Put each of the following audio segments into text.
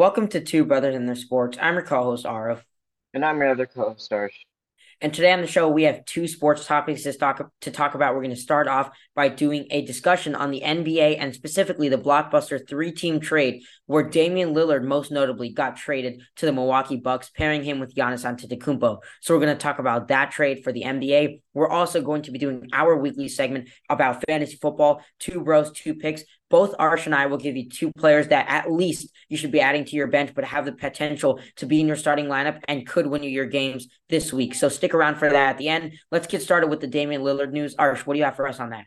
Welcome to Two Brothers and Their Sports. I'm your co-host Aarav. And I'm your other co-host Arsh. And today on the show, we have two sports topics to talk to talk about. We're going to start off by doing a discussion on the NBA and specifically the blockbuster three-team trade, where Damian Lillard most notably got traded to the Milwaukee Bucks, pairing him with Giannis Antetokounmpo. So we're going to talk about that trade for the NBA. We're also going to be doing our weekly segment about fantasy football, two bros, two picks both Arsh and I will give you two players that at least you should be adding to your bench, but have the potential to be in your starting lineup and could win you your games this week. So stick around for that at the end. Let's get started with the Damian Lillard news. Arsh, what do you have for us on that?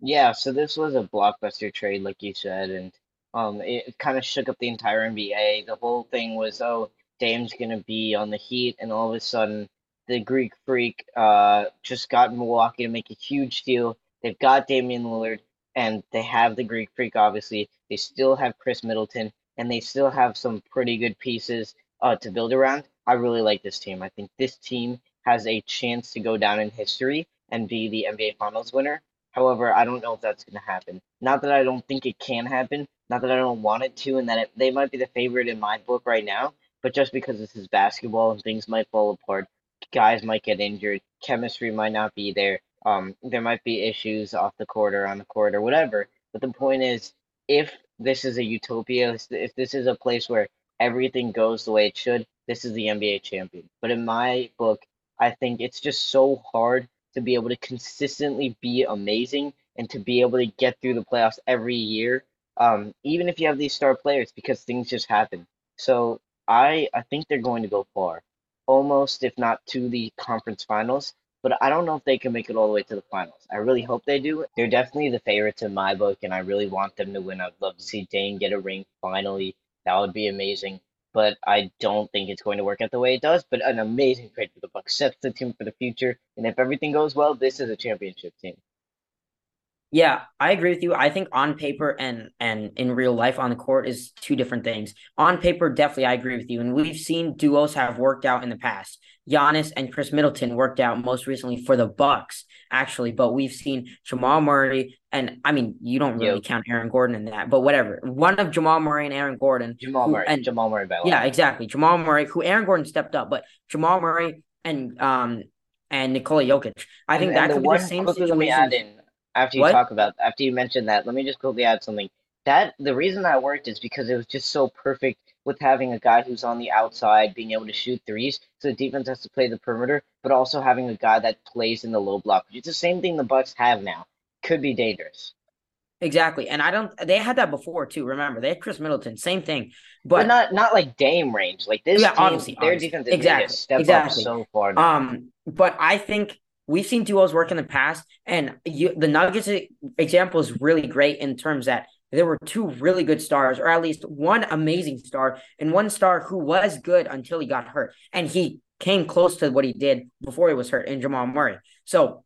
Yeah, so this was a blockbuster trade, like you said, and um, it kind of shook up the entire NBA. The whole thing was, oh, Dame's gonna be on the Heat, and all of a sudden, the Greek Freak uh just got Milwaukee to make a huge deal. They've got Damian Lillard and they have the Greek Freak, obviously. They still have Khris Middleton, and they still have some pretty good pieces uh, to build around. I really like this team. I think this team has a chance to go down in history and be the NBA Finals winner. However, I don't know if that's going to happen. Not that I don't think it can happen, not that I don't want it to, and that it, they might be the favorite in my book right now, but just because this is basketball and things might fall apart, guys might get injured, chemistry might not be there, um, there might be issues off the court or on the court or whatever. But the point is, if this is a utopia, if this is a place where everything goes the way it should, this is the NBA champion. But in my book, I think it's just so hard to be able to consistently be amazing and to be able to get through the playoffs every year, um, even if you have these star players, because things just happen. So I I think they're going to go far, almost if not to the conference finals but I don't know if they can make it all the way to the finals. I really hope they do. They're definitely the favorites in my book, and I really want them to win. I'd love to see Dame get a ring finally. That would be amazing. But I don't think it's going to work out the way it does. But an amazing trade for the Bucks sets the team for the future. And if everything goes well, this is a championship team. Yeah, I agree with you. I think on paper and and in real life on the court is two different things. On paper, definitely I agree with you. And we've seen duos have worked out in the past. Giannis and Khris Middleton worked out most recently for the Bucks, actually, but we've seen Jamal Murray and I mean you don't really count Aaron Gordon in that, but whatever. One of Jamal Murray and Aaron Gordon. Jamal who, Murray and Jamal Murray by Yeah, exactly. Jamal Murray, who Aaron Gordon stepped up, but Jamal Murray and um and Nikola Jokic. I think and, that and could be the same situation after you what? talk about after you mentioned that, let me just quickly add something. That the reason that worked is because it was just so perfect with having a guy who's on the outside being able to shoot threes, so the defense has to play the perimeter, but also having a guy that plays in the low block. It's the same thing the Bucks have now. Could be dangerous. Exactly, and I don't. They had that before too. Remember, they had Khris Middleton, same thing, but, but not not like Dame range. Like this, yeah, team, obviously, their obviously. defense exactly, exactly. so far. Now. Um, but I think We've seen duos work in the past, and you, the Nuggets example is really great in terms that there were two really good stars, or at least one amazing star, and one star who was good until he got hurt, and he came close to what he did before he was hurt in Jamal Murray. So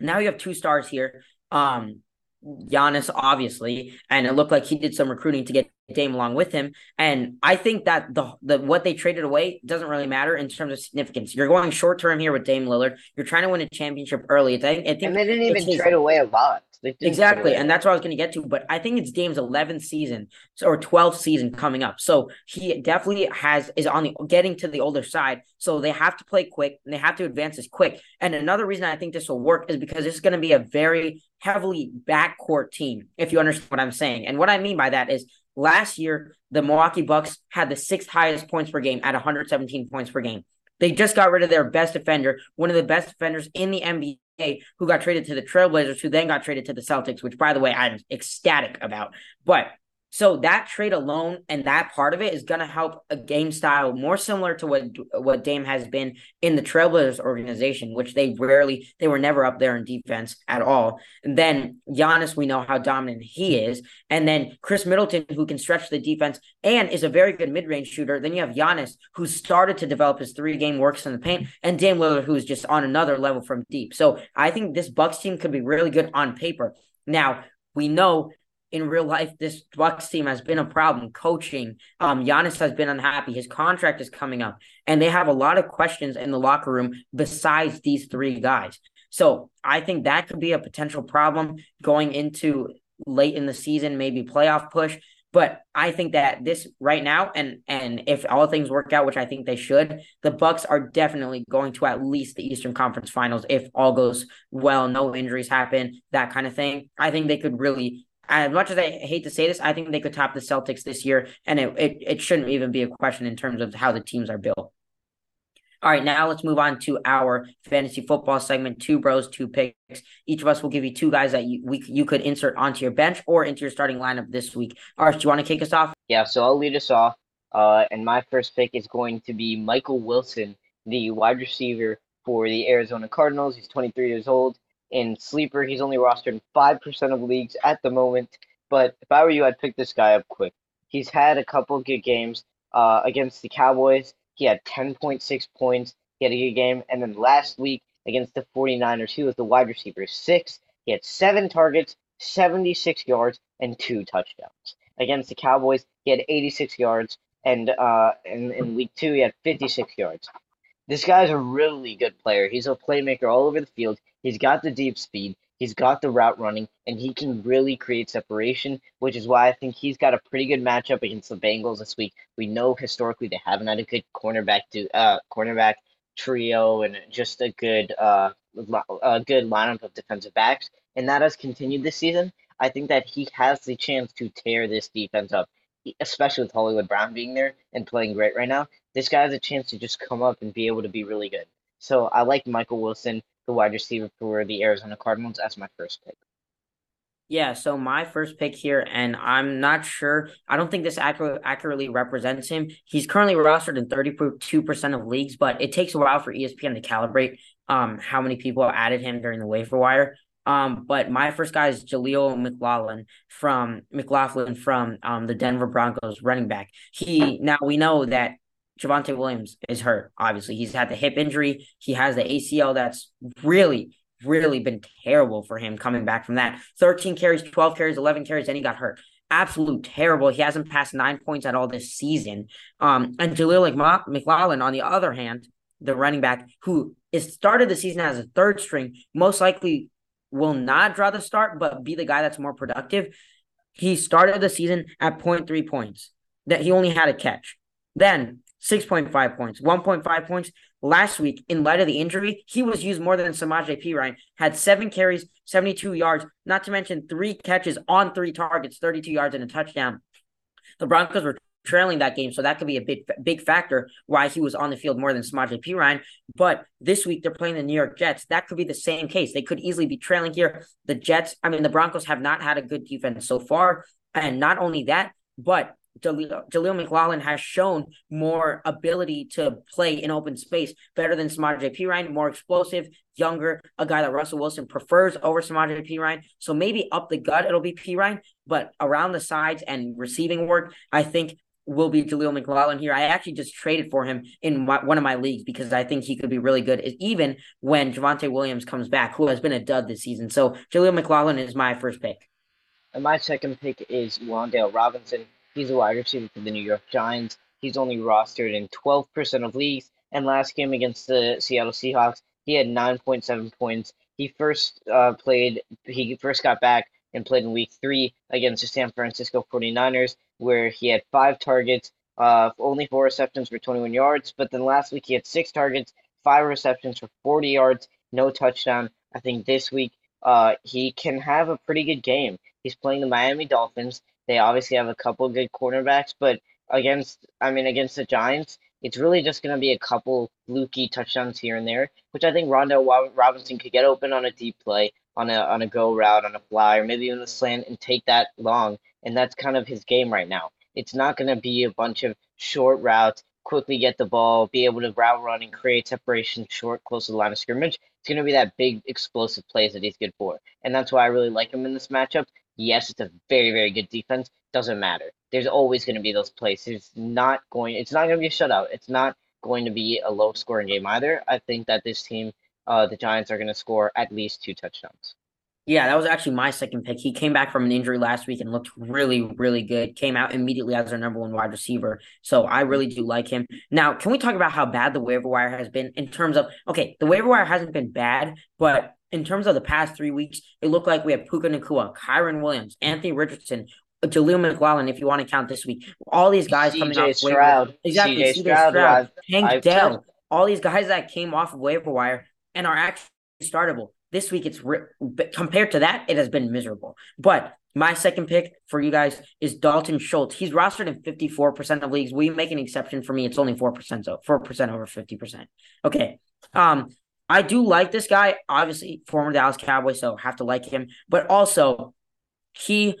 now you have two stars here. Um, Giannis, obviously, and it looked like he did some recruiting to get Dame along with him. And I think that the the what they traded away doesn't really matter in terms of significance. You're going short term here with Dame Lillard. You're trying to win a championship early. I think, I think and they didn't even his, trade away a lot. Exactly, and that's what I was going to get to. But I think it's Dame's 11th season or 12th season coming up, so he definitely has is on the getting to the older side. So they have to play quick and they have to advance as quick. And another reason I think this will work is because this is going to be a very heavily backcourt team. If you understand what I'm saying, and what I mean by that is last year the Milwaukee Bucks had the sixth highest points per game at 117 points per game. They just got rid of their best defender, one of the best defenders in the NBA who got traded to the Trailblazers, who then got traded to the Celtics, which, by the way, I'm ecstatic about. But so that trade alone and that part of it is going to help a game style more similar to what what Dame has been in the Trailblazers organization, which they rarely they were never up there in defense at all. And then Giannis, we know how dominant he is, and then Khris Middleton, who can stretch the defense and is a very good mid range shooter. Then you have Giannis, who started to develop his three game works in the paint, and Dame Lillard, who's just on another level from deep. So I think this Bucks team could be really good on paper. Now we know in real life, this Bucks team has been a problem. Coaching, um, Giannis has been unhappy. His contract is coming up, and they have a lot of questions in the locker room besides these three guys. So I think that could be a potential problem going into late in the season, maybe playoff push. But I think that this right now, and and if all things work out, which I think they should, the Bucks are definitely going to at least the Eastern Conference Finals if all goes well, no injuries happen, that kind of thing. I think they could really as much as I hate to say this, I think they could top the Celtics this year, and it, it, it shouldn't even be a question in terms of how the teams are built. All right, now let's move on to our fantasy football segment. Two bros, two picks. Each of us will give you two guys that you we, you could insert onto your bench or into your starting lineup this week. Arsh, do you want to kick us off? Yeah, so I'll lead us off. Uh, and my first pick is going to be Michael Wilson, the wide receiver for the Arizona Cardinals. He's 23 years old. In sleeper, he's only rostered in five percent of leagues at the moment. But if I were you, I'd pick this guy up quick. He's had a couple good games uh, against the Cowboys. He had 10.6 points. He had a good game. And then last week against the 49ers, he was the wide receiver six. He had seven targets, 76 yards, and two touchdowns. Against the Cowboys, he had 86 yards. And uh, in, in week two, he had 56 yards. This guy's a really good player. He's a playmaker all over the field. He's got the deep speed. He's got the route running, and he can really create separation, which is why I think he's got a pretty good matchup against the Bengals this week. We know historically they haven't had a good cornerback to uh cornerback trio and just a good uh a good lineup of defensive backs, and that has continued this season. I think that he has the chance to tear this defense up, especially with Hollywood Brown being there and playing great right now. This guy has a chance to just come up and be able to be really good. So I like Michael Wilson the wide receiver for the Arizona Cardinals as my first pick. Yeah, so my first pick here, and I'm not sure. I don't think this accurate, accurately represents him. He's currently rostered in 32% of leagues, but it takes a while for ESPN to calibrate um, how many people added him during the waiver wire. Um, but my first guy is Jaleel McLaughlin from McLaughlin from um, the Denver Broncos running back. He now we know that Javonte Williams is hurt. Obviously, he's had the hip injury. He has the ACL that's really, really been terrible for him coming back from that. 13 carries, 12 carries, 11 carries, and he got hurt. Absolute terrible. He hasn't passed nine points at all this season. Um, and Jaleel McLaughlin, on the other hand, the running back who is started the season as a third string, most likely will not draw the start, but be the guy that's more productive. He started the season at 0.3 points. That he only had a catch. Then 6.5 points, 1.5 points. Last week, in light of the injury, he was used more than Samaje Perine, had seven carries, 72 yards, not to mention three catches on three targets, 32 yards and a touchdown. The Broncos were trailing that game, so that could be a big big factor why he was on the field more than Samaje Perine. But this week they're playing the New York Jets. That could be the same case. They could easily be trailing here. The Jets, I mean, the Broncos have not had a good defense so far, and not only that, but Jaleel, McLaughlin has shown more ability to play in open space better than Samaje Perine, more explosive, younger, a guy that Russell Wilson prefers over Samaje Perine. So maybe up the gut it'll be Perine, but around the sides and receiving work, I think will be Jaleel McLaughlin here. I actually just traded for him in my, one of my leagues because I think he could be really good, even when Javonte Williams comes back, who has been a dud this season. So Jaleel McLaughlin is my first pick. And my second pick is Wan'Dale Robinson. He's a wide receiver for the New York Giants. He's only rostered in 12% of leagues. And last game against the Seattle Seahawks, he had 9.7 points. He first uh, played, he first got back and played in week three against the San Francisco 49ers, where he had five targets, uh, only four receptions for 21 yards. But then last week, he had six targets, five receptions for 40 yards, no touchdown. I think this week, uh, he can have a pretty good game. He's playing the Miami Dolphins. They obviously have a couple good cornerbacks, but against, I mean, against the Giants, it's really just going to be a couple fluky touchdowns here and there, which I think Rondo Robinson could get open on a deep play, on a on a go route, on a fly, or maybe even a slant, and take that long. And that's kind of his game right now. It's not going to be a bunch of short routes, quickly get the ball, be able to route run and create separation short, close to the line of scrimmage. It's going to be that big explosive plays that he's good for, and that's why I really like him in this matchup. Yes, it's a very, very good defense. Doesn't matter. There's always going to be those plays. It's not going. It's not going to be a shutout. It's not going to be a low scoring game either. I think that this team, uh, the Giants, are going to score at least two touchdowns. Yeah, that was actually my second pick. He came back from an injury last week and looked really, really good. Came out immediately as our number one wide receiver. So I really do like him. Now, can we talk about how bad the waiver wire has been in terms of okay, the waiver wire hasn't been bad, but in terms of the past three weeks, it looked like we have Puka Nacua, Kyren Williams, Anthony Richardson, Jaleel McLaughlin, if you want to count this week, all these guys coming off Stroud. waiver, exactly, CJ Stroud, Stroud, Hank I've Dell, all these guys that came off of waiver wire and are actually startable. This week, it's but compared to that, it has been miserable. But my second pick for you guys is Dalton Schultz. He's rostered in 54% of leagues. We make an exception for me. It's only 4%, so 4% over 50%. Okay. Um, I do like this guy. Obviously, former Dallas Cowboy, so have to like him. But also, he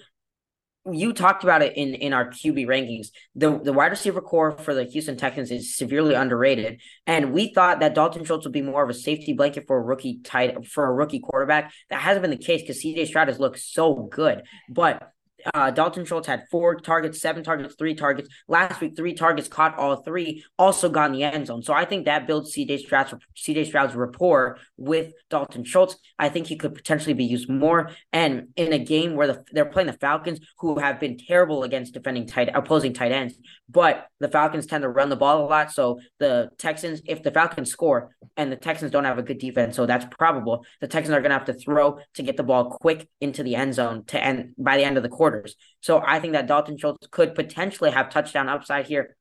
you talked about it in in our QB rankings. The the wide receiver corps for the Houston Texans is severely underrated, and we thought that Dalton Schultz would be more of a safety blanket for a rookie tight for a rookie quarterback. That hasn't been the case because CJ Stroud has looked so good, but. Uh, Dalton Schultz had four targets, seven targets, three targets. Last week, three targets, caught all three, also got in the end zone. So I think that builds CJ Stroud's CJ Stroud's rapport with Dalton Schultz. I think he could potentially be used more. And in a game where the, they're playing the Falcons, who have been terrible against defending tight opposing tight ends, but the Falcons tend to run the ball a lot. So the Texans, if the Falcons score and the Texans don't have a good defense, so that's probable, the Texans are going to have to throw to get the ball quick into the end zone to end by the end of the quarters. So I think that Dalton Schultz could potentially have touchdown upside here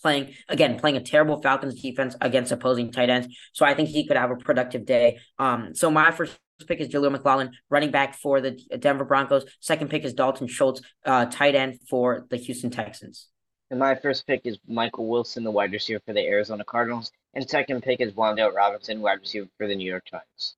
playing again playing a terrible Falcons defense against opposing tight ends. So I think he could have a productive day. Um, so my first pick is Jaleel McLaughlin, running back for the Denver Broncos. Second pick is Dalton Schultz, uh, tight end for the Houston Texans. And my first pick is Michael Wilson, the wide receiver for the Arizona Cardinals. And second pick is Wan'Dale Robinson, wide receiver for the New York Giants.